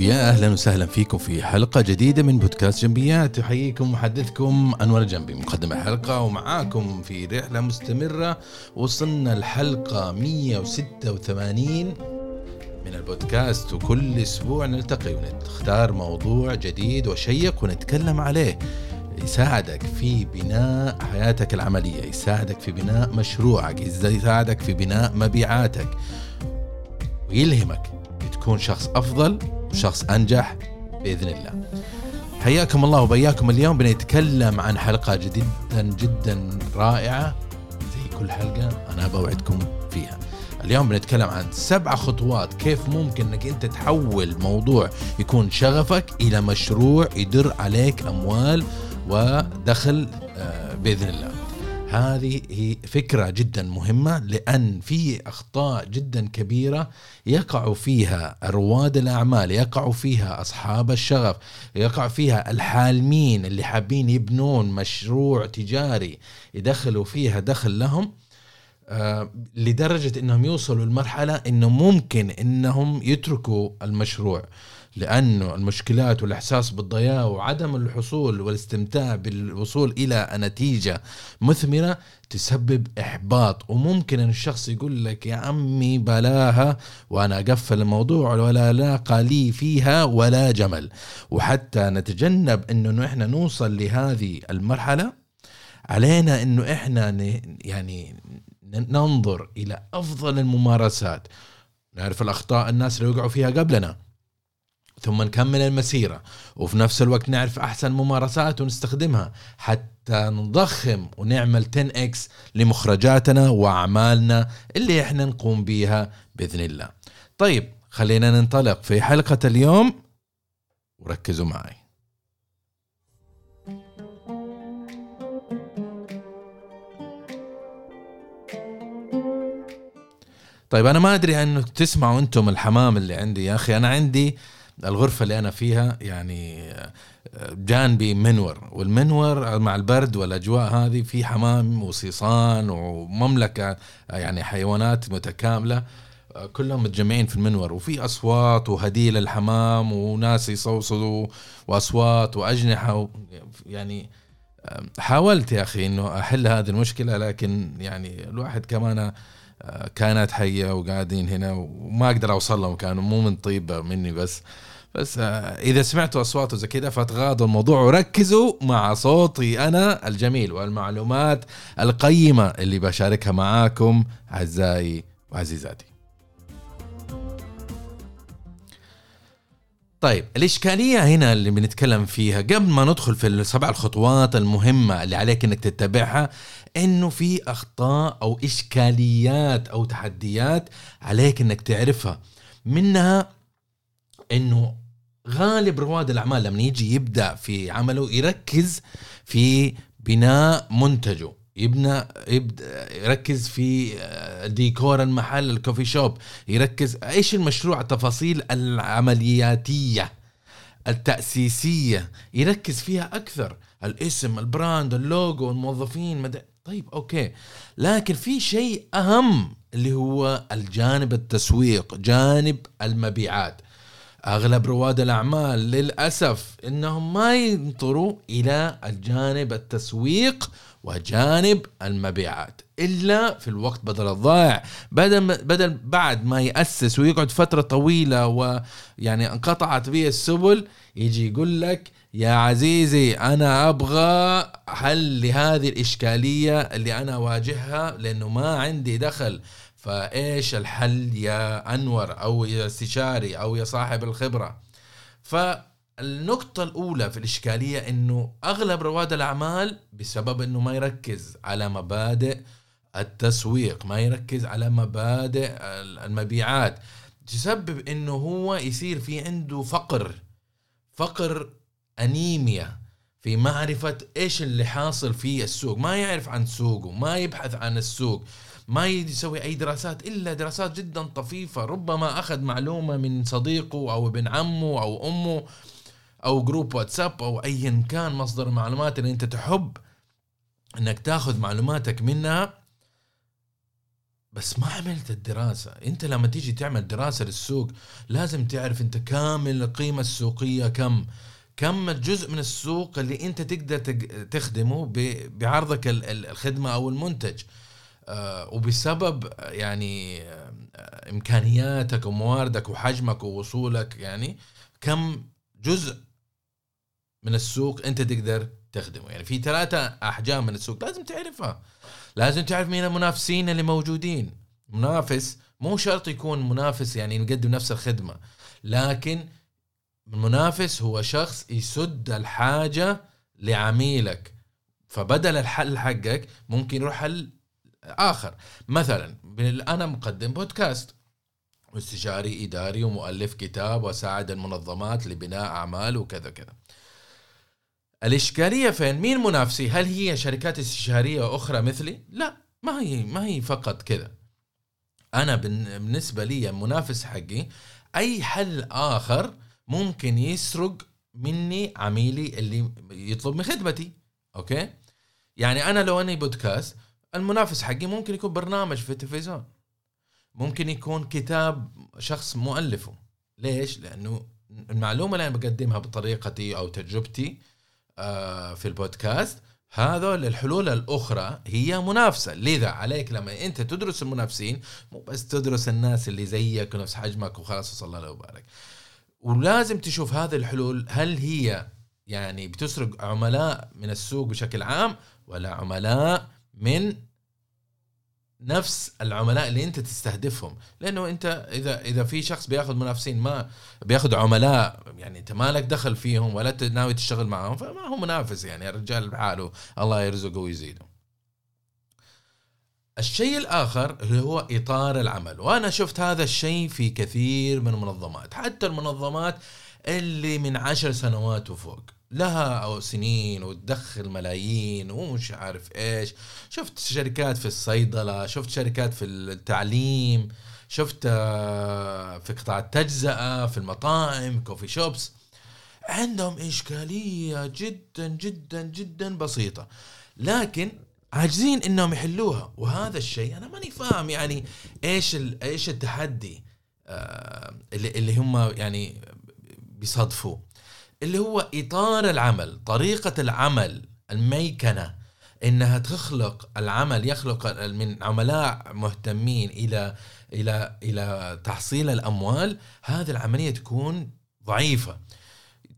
ويا أهلا وسهلا فيكم في حلقة جديدة من بودكاست جنبيات. يحييكم محدثكم أنور الجنبي مقدم الحلقة ومعاكم في رحلة مستمرة وصلنا الحلقة 186 من البودكاست وكل أسبوع نلتقي ونختار موضوع جديد وشيق ونتكلم عليه. يساعدك في بناء حياتك العملية يساعدك في بناء مشروعك يساعدك في بناء مبيعاتك ويلهمك تكون شخص أفضل وشخص أنجح بإذن الله. حياكم الله وبياكم اليوم بنتكلم عن حلقة جدا جدا رائعة زي كل حلقة أنا بوعدكم فيها. اليوم بنتكلم عن سبع خطوات كيف ممكن إنك أنت تحول موضوع يكون شغفك إلى مشروع يدر عليك أموال ودخل آه، بإذن الله. هذه هي فكرة جدا مهمة لأن في أخطاء جدا كبيرة يقع فيها رواد الأعمال يقع فيها أصحاب الشغف يقع فيها الحالمين اللي حابين يبنون مشروع تجاري يدخلوا فيها دخل لهم آه، لدرجة أنهم يوصلوا لمرحلة أنه ممكن أنهم يتركوا المشروع. لأنه المشكلات والإحساس بالضياع وعدم الحصول والاستمتاع بالوصول إلى نتيجة مثمرة تسبب إحباط. وممكن أن الشخص يقول لك يا عمي بلاها وأنا أقفل الموضوع ولا لاقى لي فيها ولا جمل. وحتى نتجنب أنه إحنا نوصل لهذه المرحلة علينا أنه إحنا يعني ننظر إلى أفضل الممارسات. نعرف الأخطاء الناس اللي وقعوا فيها قبلنا. ثم نكمل المسيرة. وفي نفس الوقت نعرف أحسن ممارسات ونستخدمها حتى نضخم ونعمل 10x لمخرجاتنا وأعمالنا اللي إحنا نقوم بيها بإذن الله. طيب خلينا ننطلق في حلقة اليوم. وركزوا معي. طيب أنا ما أدري انك تسمعوا أنتم الحمام اللي عندي يا أخي. أنا عندي الغرفة اللي أنا فيها يعني جانبي منور والمنور مع البرد والأجواء هذه في حمام وصيصان ومملكة يعني حيوانات متكاملة كلهم متجمعين في المنور وفي أصوات وهديل الحمام وناس يصوصوا وأصوات وأجنحة يعني حاولت يا أخي إنه أحل هذه المشكلة لكن يعني الواحد كمان كانت حية وقاعدين هنا وما أقدر أوصل لهم كانوا مو من طيبه مني بس بس آه، إذا سمعتوا أصوات وزي كذا فتغاضوا الموضوع وركزوا مع صوتي أنا الجميل والمعلومات القيمة اللي بشاركها معاكم أعزائي وعزيزاتي. طيب الإشكالية هنا اللي بنتكلم فيها قبل ما ندخل في السبع الخطوات المهمة اللي عليك إنك تتبعها إنه في أخطاء أو إشكاليات أو تحديات عليك إنك تعرفها. منها إنه غالب رواد الأعمال لما يجي يبدأ في عمله يركز في بناء منتجه. يبنى يبدا يركز في آه، ديكور المحل الكوفي شوب. يركز إيش المشروع التفاصيل العملياتية التأسيسية. يركز فيها أكثر. الاسم ال brand ال logo الموظفين مد... طيب okay. لكن في شيء أهم اللي هو الجانب التسويق جانب المبيعات. أغلب رواد الأعمال للأسف إنهم ما ينظروا إلى الجانب التسويق وجانب المبيعات إلا في الوقت بدل الضائع. بدل بدل بعد ما يأسس ويقعد فترة طويلة ويعني انقطعت به السبل يجي يقول لك يا عزيزي أنا أبغى حل لهذه الإشكالية اللي أنا أواجهها لأنه ما عندي دخل. فإيش الحل يا أنور أو يا استشاري أو يا صاحب الخبرة؟ فالنقطة الأولى في الإشكالية إنه أغلب رواد الأعمال بسبب إنه ما يركز على مبادئ التسويق ما يركز على مبادئ المبيعات تسبب إنه هو يصير في عنده فقر. فقر أنيميا في معرفة إيش اللي حاصل في السوق. ما يعرف عن سوقه ما يبحث عن السوق ما يسوي أي دراسات إلا دراسات جدا طفيفة. ربما أخذ معلومة من صديقه أو ابن عمه أو أمه أو جروب واتساب أو ايا كان مصدر المعلومات اللي أنت تحب إنك تاخذ معلوماتك منها. بس ما عملت الدراسة. أنت لما تيجي تعمل دراسة للسوق لازم تعرف أنت كامل القيمة السوقية كم. كم الجزء من السوق اللي انت تقدر تخدمه بعرضك الخدمة أو المنتج. آه، وبسبب يعني آه، إمكانياتك ومواردك وحجمك ووصولك يعني كم جزء من السوق انت تقدر تخدمه؟ يعني في ثلاثة أحجام من السوق لازم تعرفها. لازم تعرف مين المنافسين اللي موجودين. منافس مو شرط يكون منافس يعني نقدم نفس الخدمة لكن المنافس هو شخص يسد الحاجة لعميلك فبدل الحل حقك ممكن يروح حل آخر مثلا أنا مقدم بودكاست واستشاري إداري ومؤلف كتاب وساعد المنظمات لبناء أعمال وكذا كذا الإشكالية فين؟ مين منافسي؟ هل هي شركات استشارية أخرى مثلي؟ لا ما هي ما هي فقط كذا أنا بالنسبة لي المنافس حقي أي حل آخر ممكن يسرق مني عميلي اللي يطلب من خدمتي أوكي؟ يعني أنا لو أني بودكاست المنافس حقي ممكن يكون برنامج في التلفزيون ممكن يكون كتاب شخص مؤلفه ليش؟ لأنه المعلومة اللي أنا بقدمها بطريقتي أو تجربتي آه، في البودكاست هذول الحلول الأخرى هي منافسة لذا عليك لما أنت تدرس المنافسين مو بس تدرس الناس اللي زيك ونفس حجمك وخلاص صلى الله وبارك ولازم تشوف هذه الحلول هل هي يعني بتسرق عملاء من السوق بشكل عام ولا عملاء من نفس العملاء اللي انت تستهدفهم؟ لأنه انت إذا إذا في شخص بياخذ منافسين ما بياخذ عملاء يعني انت ما لك دخل فيهم ولا ناوي تشتغل معهم فما هو منافس يعني الرجال بحاله الله يرزقه ويزيده. الشيء الآخر اللي هو إطار العمل وأنا شفت هذا الشيء في كثير من المنظمات حتى المنظمات اللي من عشر سنوات وفوق لها أو سنين وتدخل ملايين ومش عارف إيش. شفت شركات في الصيدلة شفت شركات في التعليم شفت آه، في قطاع التجزئة في المطاعم كوفي شوبس عندهم إشكالية جدا جدا جدا بسيطة. لكن عاجزين إنهم يحلوها. وهذا الشيء أنا ماني فاهم يعني إيش إيش التحدي آه، اللي اللي هم يعني بيصادفوه. اللي هو إطار العمل طريقة العمل الميكنة إنها تخلق العمل يخلق من عملاء مهتمين إلى إلى إلى تحصيل الأموال هذه العملية تكون ضعيفة.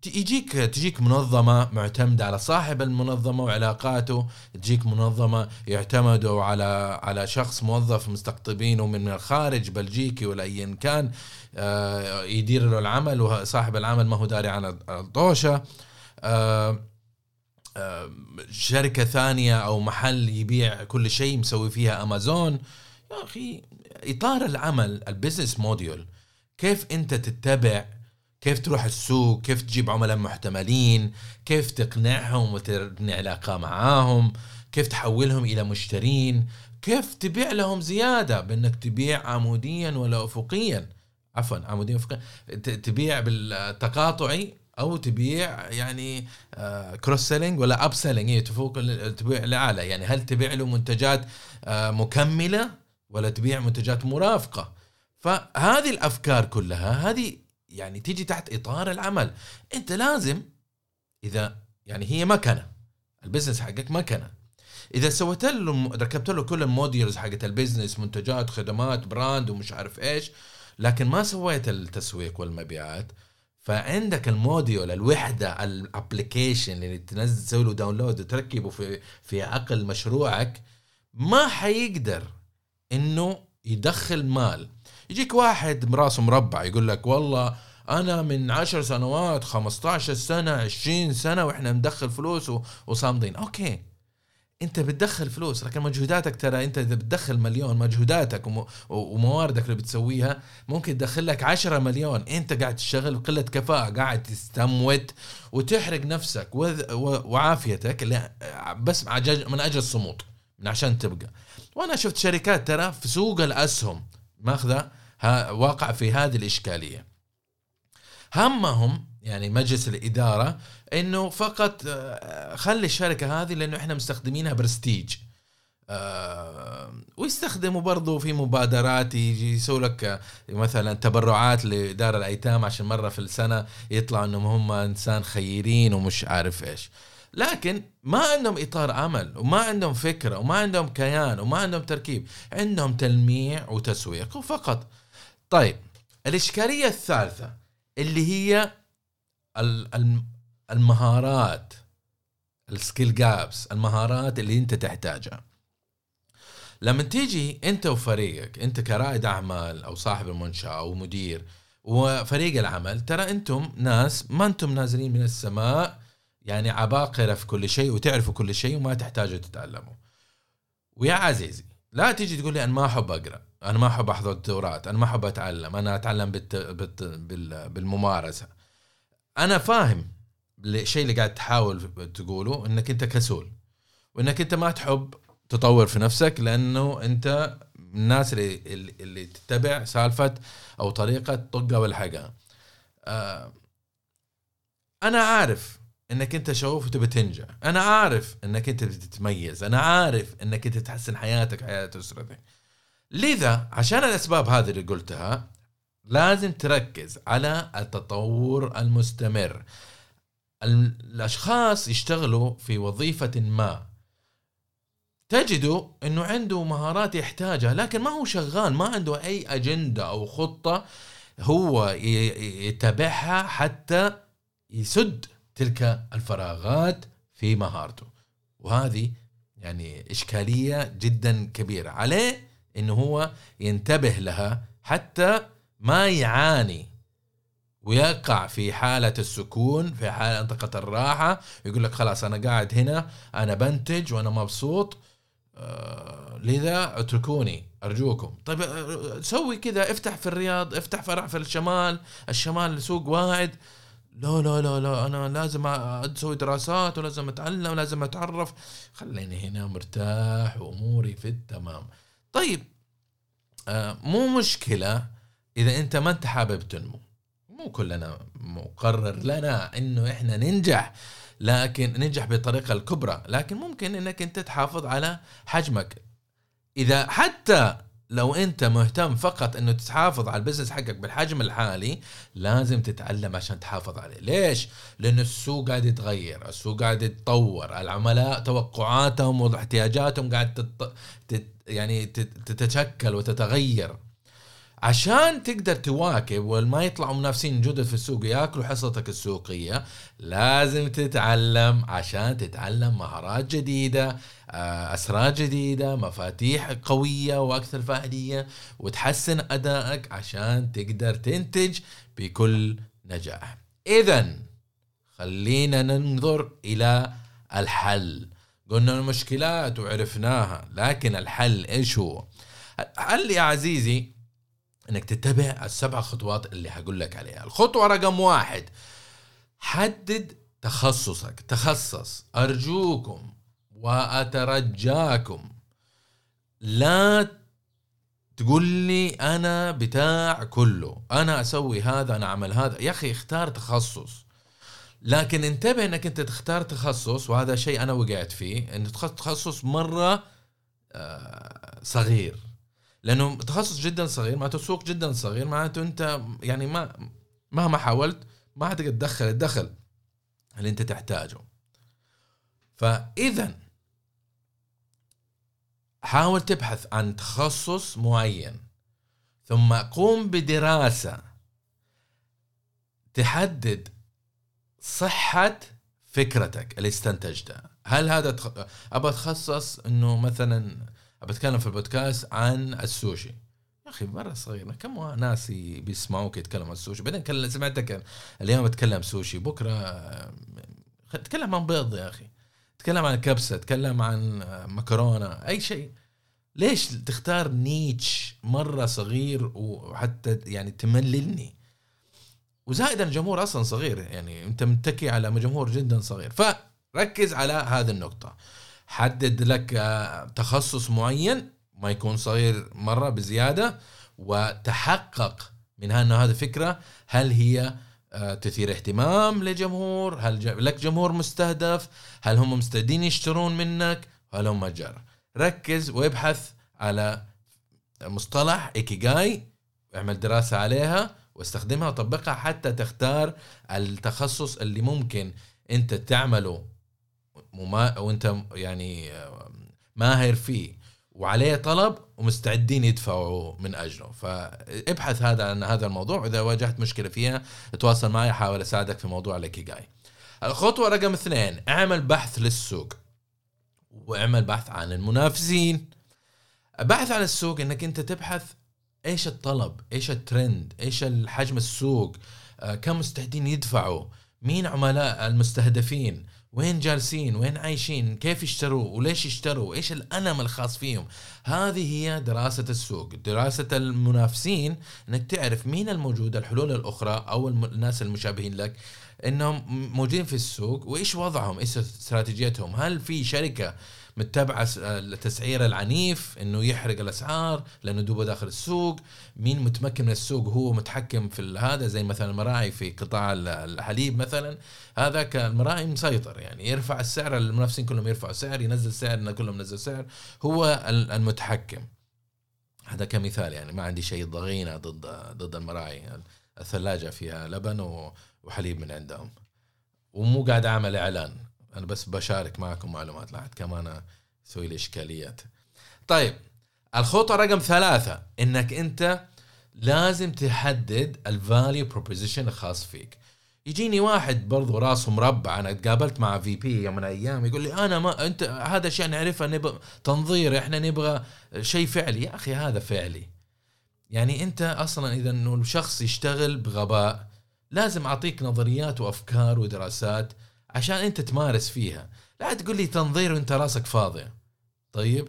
يجيك تجيك منظمة معتمدة على صاحب المنظمة وعلاقاته تجيك منظمة يعتمدوا على على شخص موظف مستقطبينه من الخارج بلجيكي ولا أيا كان آه، يدير له العمل وصاحب العمل ما هو داري عن الطوشة آه، آه، شركة ثانية أو محل يبيع كل شيء مسوي فيها أمازون. يا أخي إطار العمل ال business module كيف أنت تتبع كيف تروح السوق؟ كيف تجيب عملاء محتملين؟ كيف تقنعهم وتبني علاقة معاهم؟ كيف تحولهم إلى مشترين؟ كيف تبيع لهم زيادة بأنك تبيع عموديا ولا أفقيا؟ عفوا عموديا أفقيا تبيع بالتقاطعي أو تبيع يعني cross selling ولا up selling هي تفوق تبيع لأعلى. يعني هل تبيع له منتجات آه، مكملة ولا تبيع منتجات مرافقة؟ فهذه الأفكار كلها هذه يعني تيجي تحت إطار العمل. أنت لازم إذا يعني هي مكنة. ال business حقك مكنة. إذا سويت له ركبت له كل ال modules حقت ال business منتجات خدمات brand ومش عارف إيش لكن ما سويت التسويق والمبيعات فعندك ال module الوحدة ال application اللي تنزل تسوي له download وتركبه في في عقل مشروعك ما حيقدر إنه يدخل مال. يجيك واحد رأسه مربع يقول لك والله أنا من عشر سنوات 15 سنة 20 سنة وإحنا ندخل فلوس وصامدين. okay. أنت بتدخل فلوس لكن مجهوداتك ترى أنت إذا بتدخل مليون مجهوداتك ومواردك اللي بتسويها ممكن تدخل لك 10 مليون. أنت قاعد تشتغل بقلة كفاءة قاعد تستموت وتحرق نفسك وعافيتك بس من أجل الصمود. عشان تبقى. وأنا شفت شركات ترى في سوق الأسهم ماخذة واقع في هذه الإشكالية. همهم يعني مجلس الإدارة إنه فقط آه، خلي الشركة هذه لأنه إحنا مستخدمينها برستيج. آه ويستخدموا برضو في مبادرات يجي لك مثلا تبرعات لدار الأيتام عشان مرة في السنة يطلع إنهم هم إنسان خيرين ومش عارف إيش. لكن ما عندهم إطار عمل وما عندهم فكرة وما عندهم كيان وما عندهم تركيب. عندهم تلميع وتسويق فقط. طيب الإشكالية الثالثة اللي هي المهارات السكيل جابس المهارات اللي أنت تحتاجها. لما تيجي أنت وفريقك أنت كرائد أعمال أو صاحب المنشأة أو مدير وفريق العمل ترى أنتم ناس ما أنتم نازلين من السماء يعني عباقرة في كل شيء وتعرفوا كل شيء وما تحتاجوا تتعلموا ويا عزيزي لا تيجي تقول لي أنا ما أحب أقرأ أنا ما أحب أحضر دورات أنا ما أحب أتعلم أنا أتعلم بالت... بالت... بال... بالممارسة. أنا فاهم الشيء اللي قاعد تحاول تقوله إنك أنت كسول وإنك أنت ما تحب تطور في نفسك لأنه أنت الناس اللي اللي تتبع سالفة أو طريقة طقه والحقها آه أنا عارف إنك أنت شوف وتبي تنجح. أنا عارف إنك أنت بتتميز أنا عارف إنك أنت تحسن حياتك حياة أسرتك. لذا عشان الأسباب هذه اللي قلتها لازم تركز على التطور المستمر. الأشخاص يشتغلوا في وظيفة ما. تجدوا إنه عنده مهارات يحتاجها لكن ما هو شغال ما عنده أي أجندة أو خطة هو يتبعها حتى يسد تلك الفراغات في مهارته. وهذه يعني إشكالية جدا كبيرة عليه إنه هو ينتبه لها حتى ما يعاني ويقع في حالة السكون في حالة منطقة الراحة يقول لك خلاص أنا قاعد هنا أنا بنتج وأنا مبسوط آه لذا اتركوني أرجوكم. طيب آه، سوي كذا افتح في الرياض افتح فرع في الشمال الشمال سوق واعد لا لا لا لا أنا لازم أسوي دراسات ولازم أتعلم ولازم أتعرف. خليني هنا مرتاح وأموري في التمام. طيب آه مو مشكلة إذا أنت ما أنت حابب تنمو. مو كلنا مقرر لنا إنه إحنا ننجح لكن ننجح بالطريقة الكبرى. لكن ممكن إنك أنت تحافظ على حجمك. إذا حتى لو انت مهتم فقط انه تحافظ على البزنس حقك بالحجم الحالي لازم تتعلم عشان تحافظ عليه. ليش؟ لأن السوق قاعد يتغير السوق قاعد يتطور العملاء توقعاتهم واحتياجاتهم قاعد تت... تت... يعني تتشكل وتتغير. عشان تقدر تواكب وما يطلعوا منافسين جدد في السوق ياكلوا حصتك السوقية لازم تتعلم عشان تتعلم مهارات جديدة آه، أسرار جديدة مفاتيح قوية وأكثر فاعلية وتحسن أدائك عشان تقدر تنتج بكل نجاح. اذا خلينا ننظر إلى الحل. قلنا المشكلات وعرفناها لكن الحل إيش هو؟ الحل يا عزيزي إنك تتبع السبع خطوات اللي هقول لك عليها. الخطوة رقم واحد حدد تخصصك تخصص أرجوكم وأترجاكم. لا تقول لي أنا بتاع كله أنا أسوي هذا أنا أعمل هذا. يا أخي اختار تخصص. لكن انتبه إنك أنت تختار تخصص وهذا شيء أنا وقعت فيه إن تخصص مرة آه، صغير. لأنه تخصص جدا صغير معناته سوق جدا صغير معناته أنت يعني ما مهما حاولت ما حتقدر تدخل الدخل اللي أنت تحتاجه. فاذا حاول تبحث عن تخصص معين ثم قوم بدراسة تحدد صحة فكرتك اللي استنتجتها. هل هذا تخ... ابى أتخصص إنه مثلا بتكلم في البودكاست عن السوشي. يا أخي مرة صغير كم ناس بيسمعوك يتكلم عن السوشي. بعدين سمعتك اليوم اتكلم سوشي بكرة تكلم عن بيض يا أخي. تكلم عن كبسة تكلم عن مكرونة أي شيء. ليش تختار نيتش مرة صغير وحتى يعني تمللني؟ وزائدا الجمهور أصلا صغير يعني أنت متكي على جمهور جدا صغير. فركز على هذه النقطة. حدد لك آه، تخصص معين ما يكون صغير مرة بزيادة وتحقق من إنه هذه الفكرة هل هي آه، تثير اهتمام لجمهور؟ هل لك جمهور مستهدف؟ هل هم مستعدين يشترون منك؟ هل هم جر ركز وابحث على مصطلح إيكيغاي اعمل دراسة عليها واستخدمها وطبقها حتى تختار التخصص اللي ممكن أنت تعمله وما وانت يعني ماهر فيه. وعليه طلب ومستعدين يدفعوا من أجله. فابحث هذا عن هذا الموضوع. وإذا واجهت مشكلة فيها تواصل معي أحاول أساعدك في موضوع الاكيجاي الخطوة رقم اثنين اعمل بحث للسوق. واعمل بحث عن المنافسين. بحث عن السوق إنك أنت تبحث إيش الطلب إيش الترند إيش الحجم السوق آه، كم مستعدين يدفعوا. مين عملاء المستهدفين؟ وين جالسين؟ وين عايشين؟ كيف يشتروا؟ وليش يشتروا؟ إيش الألم الخاص فيهم؟ هذه هي دراسة السوق. دراسة المنافسين إنك تعرف مين الموجود الحلول الأخرى أو الناس المشابهين لك إنهم موجودين في السوق وإيش وضعهم؟ إيش استراتيجيتهم؟ هل في شركة متبعه التسعير العنيف إنه يحرق الأسعار لأنه دوبه داخل السوق. مين متمكن من السوق؟ هو متحكم في هذا زي مثلا المراعي في قطاع الحليب مثلا. هذا المراعي مسيطر يعني يرفع السعر المنافسين كلهم يرفعوا سعر ينزل سعر كلهم نزل سعر. هو المتحكم. هذا كمثال يعني ما عندي شيء ضغينة ضد ضد المراعي الثلاجة فيها لبن وحليب من عندهم. ومو قاعد أعمل إعلان. أنا بس بشارك معكم معلومات لا كمان يسوي لي إشكاليات. طيب الخطوة رقم ثلاثة إنك أنت لازم تحدد ال value proposition الخاص فيك. يجيني واحد برضو راسه مربع أنا تقابلت مع في يوم من الأيام يقول لي أنا ما أنت هذا شيء نعرفه نبغى تنظير إحنا نبغى شيء فعلي. يا أخي هذا فعلي. يعني أنت أصلا إذا إنه الشخص يشتغل بغباء لازم أعطيك نظريات وأفكار ودراسات عشان انت تمارس فيها. لا تقول لي تنظير وانت راسك فاضي طيب؟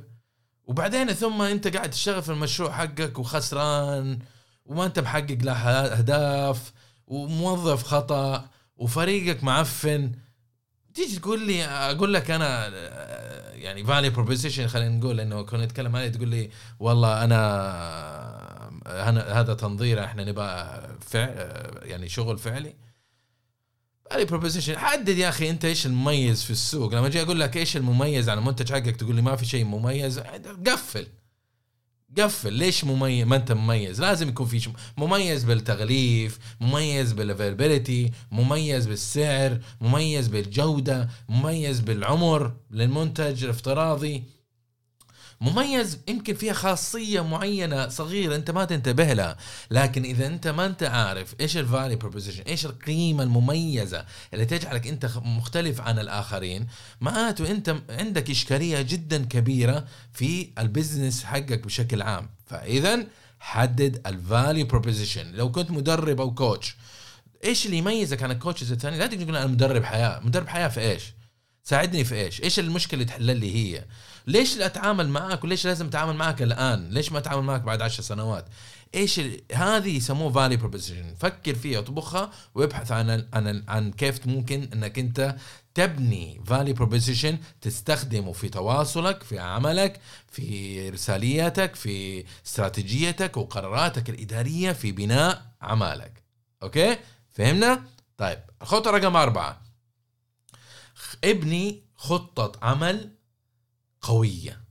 وبعدين ثم انت قاعد تشتغل في المشروع حقك وخسران وما انت محقق له أهداف وموظف خطأ وفريقك معفن. تيجي تقول لي أقول لك أنا يعني value proposition خلينا نقول إنه كنا نتكلم عليه تقول لي والله أنا هذا تنظير إحنا نبغى يعني شغل فعلي. هذه proposition حدد يا أخي أنت إيش المميز في السوق. لما أجي أقول لك إيش المميز على المنتج حقك تقول لي ما في شيء مميز. قفل. قفل. ليش مميز؟ ما أنت مميز؟ لازم يكون في مميز بالتغليف مميز بال availability مميز بالسعر مميز بالجودة مميز بالعمر. للمنتج الافتراضي مميز يمكن فيها خاصية معينة صغيرة أنت ما تنتبه لها. لكن إذا أنت ما أنت عارف إيش ال value proposition إيش القيمة المميزة اللي تجعلك أنت مختلف عن الآخرين معناته أنت عندك إشكالية جدا كبيرة في ال business حقك بشكل عام. فاذا حدد ال value proposition لو كنت مدرب أو coach إيش اللي يميزك عن ال coaches الثاني؟ لا تقول أنا مدرب حياة. مدرب حياة في إيش؟ ساعدني في إيش؟ إيش المشكلة اللي تحل لي إياها؟ ليش أتعامل معك وليش لازم أتعامل معك الآن؟ ليش ما أتعامل معك بعد عشر سنوات؟ إيش هذه يسموه value proposition فكر فيها واطبخها وابحث عن عن عن كيف ممكن إنك أنت تبني value proposition تستخدمه في تواصلك في عملك في رسالاتك في استراتيجيتك وقراراتك الإدارية في بناء اعمالك okay؟ فهمنا؟ طيب الخطوة رقم أربعة. ابني خطة عمل قوية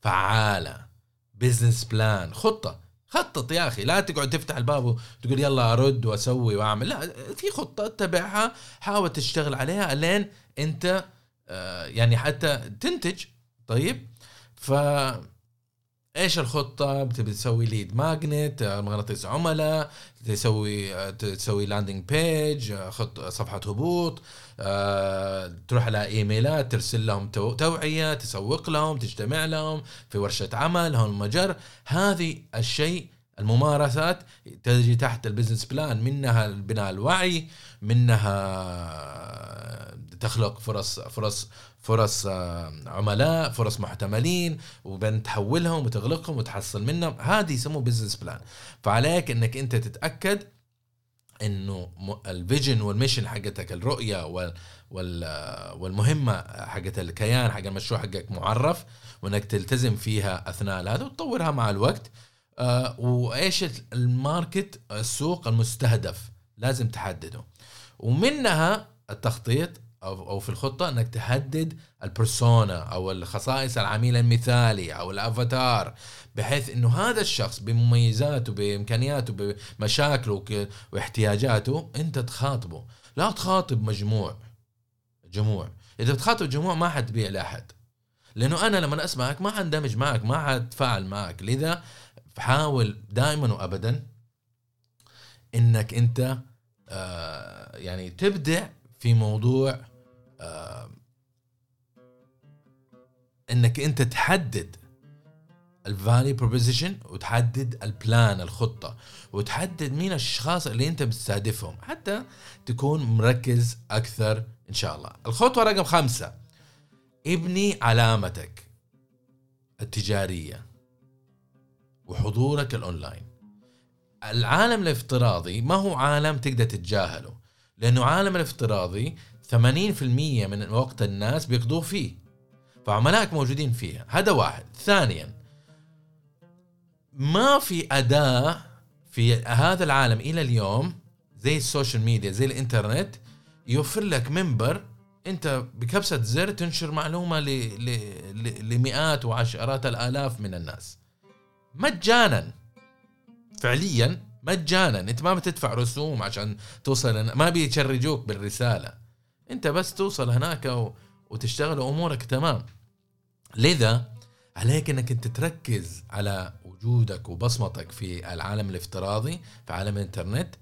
فعالة business plan خطة. خطط يا أخي لا تقعد تفتح الباب وتقول يلا أورد وأسوي وأعمل لا في خطة اتبعها حاول تشتغل عليها لين أنت آه، يعني حتى تنتج. طيب ف إيش الخطة؟ بتبي تسوي lead magnet مغناطيس عملاء تسوي تسوي landing page خط صفحة هبوط آه، تروح على إيميلات ترسل لهم توعية تسوق لهم تجتمع لهم في ورشة عمل هلم جرا. هذه الشيء الممارسات تجي تحت ال business plan منها بناء الوعي منها تخلق فرص فرص فرص آه، عملاء فرص محتملين وبين تحولهم وتغلقهم وتحصل منهم. هذه يسموه business plan فعليك إنك أنت تتأكد إنه ال vision وال mission حقتك الرؤية وال والمهمة حقت الكيان حق المشروع حقك معرف وإنك تلتزم فيها أثناء هذا وتطورها مع الوقت. آه، وإيش ال market السوق المستهدف لازم تحدده. ومنها التخطيط أو أو في الخطة إنك تحدد ال persona أو الخصائص العميل المثالي أو الأفاتار بحيث إنه هذا الشخص بمميزاته بإمكانياته بمشاكله واحتياجاته أنت تخاطبه. لا تخاطب مجموع جموع. إذا بتخاطب جموع ما حتبيع لأحد. لأنه أنا لما أسمعك ما حندمج معك ما حتفاعل معك. لذا حاول دائما وابدا إنك أنت آه يعني تبدع في موضوع آه إنك أنت تحدد ال value proposition وتحدد ال plan الخطة. وتحدد مين الأشخاص اللي أنت بتستهدفهم حتى تكون مركز أكثر إن شاء الله. الخطوة رقم خمسة ابني علامتك التجارية وحضورك الأونلاين. العالم الافتراضي ما هو عالم تقدر تتجاهله. لأنه عالم الافتراضي 80% من وقت الناس بيقضوه فيه. فعملائك موجودين فيها. هذا واحد. ثانيا ما في أداة في هذا العالم إلى اليوم زي ال social media زي الإنترنت يوفر لك منبر أنت بكبسة زر تنشر معلومة لمئات وعشرات الآلاف من الناس. مجانا. فعليا مجانا. انت ما بتدفع رسوم عشان توصل ما بيشرجوك بالرسالة. انت بس توصل هناك و... وتشتغل امورك تمام. لذا عليك انك انت تركز على وجودك وبصمتك في العالم الافتراضي في عالم الانترنت.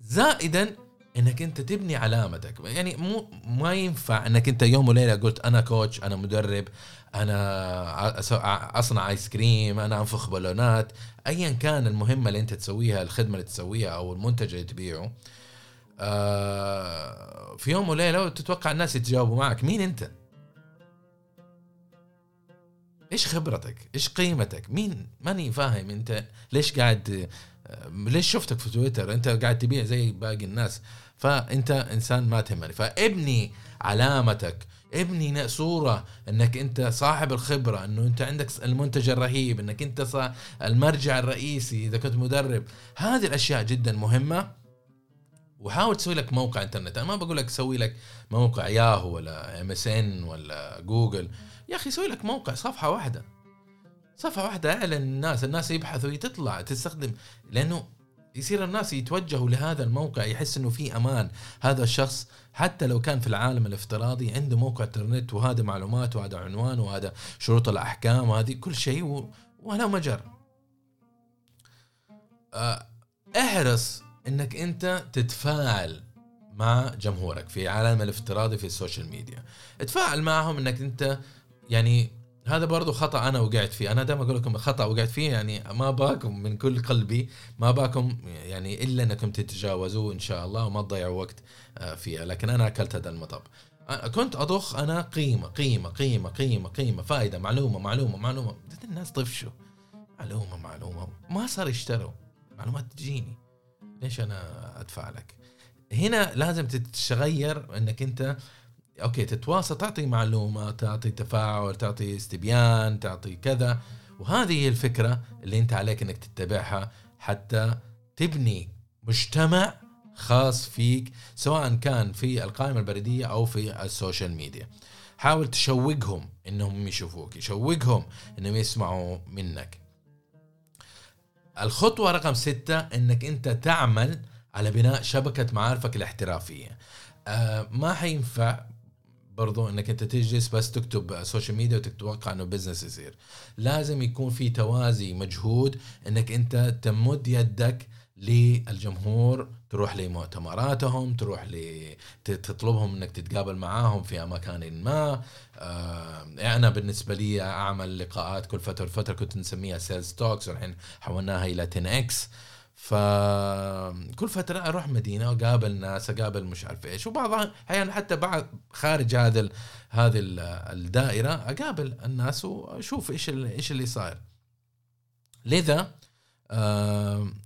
زائدا انك انت تبني علامتك. يعني مو ما ينفع انك انت يوم وليلة قلت أنا كوتش أنا مدرب أنا أصنع ايس كريم أنا أنفخ بالونات. ايا كان المهمة اللي أنت تسويها الخدمة اللي تسويها أو المنتج اللي تبيعه آه، في يوم وليلة وتتوقع الناس يتجاوبوا معك. مين أنت؟ إيش خبرتك؟ إيش قيمتك؟ مين؟ ماني فاهم أنت ليش قاعد ليش شفتك في تويتر؟ أنت قاعد تبيع زي باقي الناس. فأنت إنسان ما تهمني. فابني علامتك ابني صورة إنك أنت صاحب الخبرة إنه أنت عندك المنتج الرهيب إنك أنت المرجع الرئيسي إذا كنت مدرب. هذه الأشياء جدا مهمة. وحاول تسوي لك موقع إنترنت. أنا ما بقول لك سوي لك موقع ياهو ولا ام اس ان ولا جوجل يا أخي سوي لك موقع صفحة واحدة. صفحة واحدة اعلن الناس. الناس يبحثوا تطلع تستخدم. لأنه يصير الناس يتوجهوا لهذا الموقع يحس إنه في أمان. هذا الشخص حتى لو كان في العالم الافتراضي عنده موقع انترنت وهذا معلومات وهذا عنوان وهذا شروط الأحكام وهذه كل شيء وهلم جرا. آه، احرص إنك أنت تتفاعل مع جمهورك في عالم الافتراضي في ال social media. اتفاعل معهم إنك أنت يعني هذا برضو خطأ أنا وقعت فيه. أنا دائما أقول لكم خطأ وقعت فيه يعني ما أبغاكم من كل قلبي ما أبغاكم يعني إلا أنكم تتجاوزوه إن شاء الله وما تضيعوا وقت آه، فيها. لكن أنا أكلت هذا المطب. كنت اضخ أنا قيمة قيمة قيمة قيمة قيمة فائدة معلومة معلومة معلومة. الناس طفشوا. معلومة معلومة. ما صار يشتروا. معلومات تجيني. ليش أنا أدفع لك؟ هنا لازم تتغير إنك أنت أوكي تتواصل تعطي معلومه تعطي تفاعل تعطي استبيان تعطي كذا. وهذه هي الفكرة اللي أنت عليك إنك تتبعها حتى تبني مجتمع خاص فيك سواء كان في القائمة البريدية أو في ال social media. حاول تشوقهم إنهم يشوفوك يشوقهم إنهم يسمعوا منك. الخطوة رقم ستة إنك أنت تعمل على بناء شبكة معارفك الاحترافية. آه ما حينفع برضو إنك أنت تجلس بس تكتب social media وتتوقع إنه business يصير. لازم يكون في توازي مجهود إنك أنت تمد يدك للجمهور تروح لمؤتمراتهم تروح ل تطلبهم إنك تتقابل معاهم في مكان ما. آه أنا بالنسبة لي أعمل لقاءات كل فترة فتره كنت نسميها sales talks والحين حولناها إلى 10 X فكل فترة أروح مدينة وأقابل ناس أقابل مش عارف إيش. وبعض أحيانا حتى بعد خارج هذا هذه الدائرة أقابل الناس وأشوف إيش إيش اللي صاير. لذا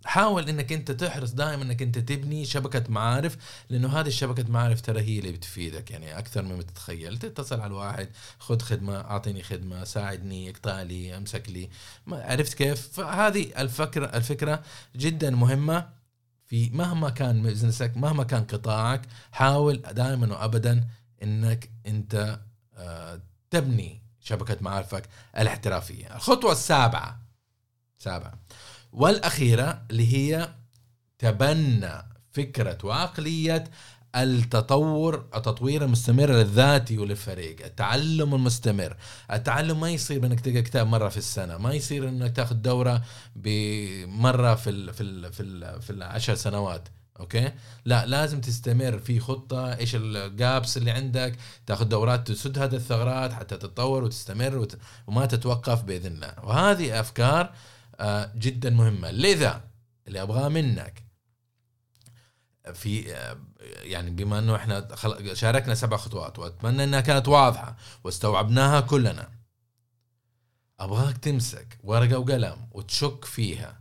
حاول إنك أنت تحرص دائما إنك أنت تبني شبكة معارف لأنه هذه الشبكة معارف ترى هي اللي بتفيدك. يعني أكثر مما تتخيل. تتصل على الواحد خذ خدمة أعطيني خدمة ساعدني اقطع لي امسك لي. ما عرفت كيف؟ فهذه الفكرة الفكرة جدا مهمة. في مهما كان بزنسك مهما كان قطاعك حاول دائما وابدا إنك أنت آه، تبني شبكة معارفك الاحترافية. الخطوة السابعة. سابعة. والأخيرة اللي هي تبنى فكرة وعقلية التطور التطوير المستمر للذاتي وللفريق التعلم المستمر. التعلم ما يصير بانك تلقى كتاب مرة في السنة ما يصير إنك تاخذ دورة بمرة في ال في ال في ال في العشر سنوات أوكي؟ لا لازم تستمر في خطة إيش ال gaps اللي عندك تاخذ دورات تسد هذه الثغرات حتى تتطور وتستمر وت... وما تتوقف بإذن الله. وهذه أفكار جدا مهمة. لذا اللي أبغاه منك في آه، يعني بما إنه إحنا شاركنا سبع خطوات وأتمنى إنها كانت واضحة واستوعبناها كلنا أبغاك تمسك ورقة وقلم وتشك فيها.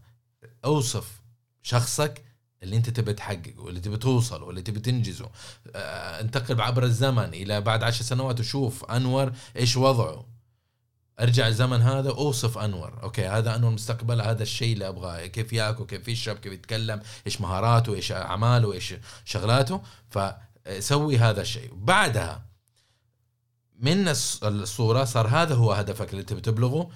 أوصف شخصك اللي أنت تبي تحققه واللي تبي توصل واللي تبي تنجزه. آه، انتقل عبر الزمن إلى بعد عشر سنوات وشوف أنور إيش وضعه. أرجع الزمن هذا أوصف أنور. أوكي هذا أنور مستقبل هذا الشيء اللي أبغاه. كيف ياكل كيف يشرب كيف يتكلم إيش مهاراته إيش أعماله إيش شغلاته. فسوي هذا الشيء. بعدها من الصورة صار هذا هو هدفك اللي تبي تبلغه.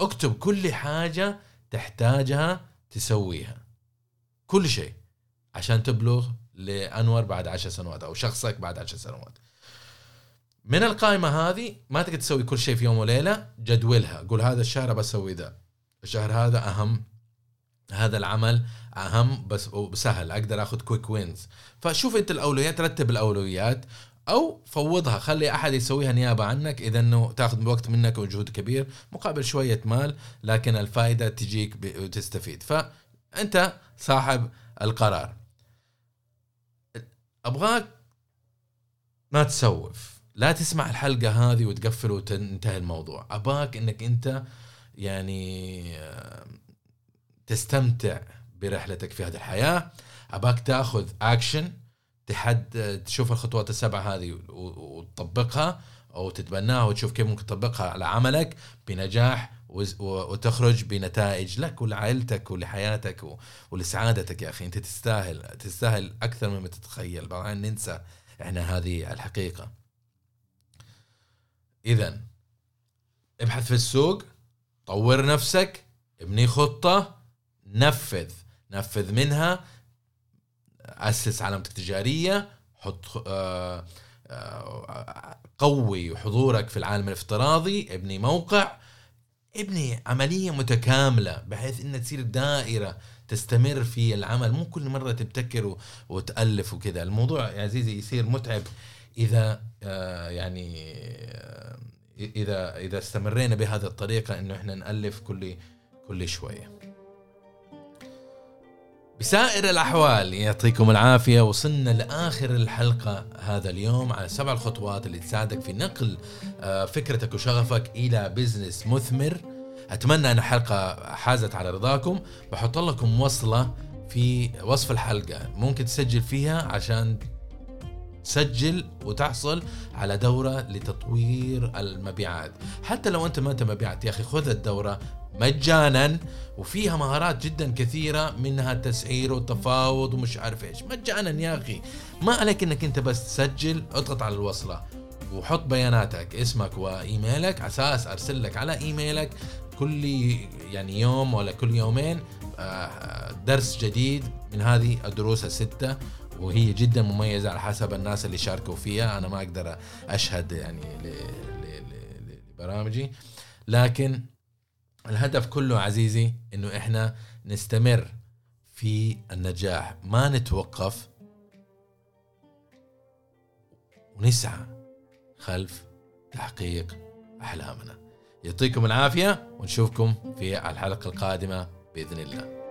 اكتب كل حاجة تحتاجها تسويها. كل شيء. عشان تبلغ لأنور بعد عشر سنوات أو شخصك بعد عشر سنوات. من القائمة هذه ما تقدر تسوي كل شيء في يوم وليلة جدولها. قول هذا الشهر بسوي ذا. الشهر هذا أهم. هذا العمل أهم بس سهل أقدر آخذ quick wins فشوف أنت الأولويات رتب الأولويات أو فوضها. خلي أحد يسويها نيابة عنك. إذا إنه تاخذ وقت منك وجهد كبير مقابل شوية مال لكن الفائدة تجيك وتستفيد. فأنت صاحب القرار. أبغاك ما تسوف. لا تسمع الحلقة هذه وتقفل وتنتهي الموضوع. أباك إنك أنت يعني آه، تستمتع برحلتك في هذه الحياة. أباك تأخذ اكشن تحد تشوف الخطوات السبعه هذه وتطبقها أو تتبناها وتشوف كيف ممكن تطبقها على عملك بنجاح وتخرج بنتائج لك ولعائلتك ولحياتك ولسعادتك يا أخي. أنت تستاهل تستاهل أكثر مما تتخيل. بعدين ننسى إحنا هذه الحقيقة. اذا ابحث في السوق طور نفسك ابني خطة نفذ. نفذ منها أسس علامتك التجارية حط آه، آه، قوي حضورك في العالم الافتراضي ابني موقع ابني عملية متكاملة بحيث إنها تصير دائرة تستمر في العمل. مو كل مرة تبتكر وتألف وكذا. الموضوع يا عزيزي يصير متعب إذا آه، يعني آه، إذا إذا استمرينا بهذه الطريقة إنه إحنا نألف كل كل شوية. بسائر الأحوال يعطيكم العافية وصلنا لآخر الحلقة هذا اليوم على سبع الخطوات اللي تساعدك في نقل آه، فكرتك وشغفك إلى بزنس مثمر. أتمنى أن الحلقة حازت على رضاكم. بحط لكم وصلة في وصف الحلقة. ممكن تسجل فيها عشان تسجل وتحصل على دورة لتطوير المبيعات. حتى لو أنت ما أنت مبيعات يا أخي خذ الدورة مجانا وفيها مهارات جدا كثيرة منها التسعير والتفاوض ومش عارف إيش. مجانا يا أخي. ما عليك إنك أنت بس تسجل اضغط على الوصلة وحط بياناتك اسمك وإيميلك. أساس ارسل لك على إيميلك كل يعني يوم ولا كل يومين آه، درس جديد من هذه الدروس الستة. وهي جدا مميزة على حسب الناس اللي شاركوا فيها. أنا ما أقدر أشهد يعني لبرامجي. لكن الهدف كله عزيزي إنه إحنا نستمر في النجاح. ما نتوقف ونسعى خلف تحقيق أحلامنا. يعطيكم العافية ونشوفكم في الحلقة القادمة بإذن الله.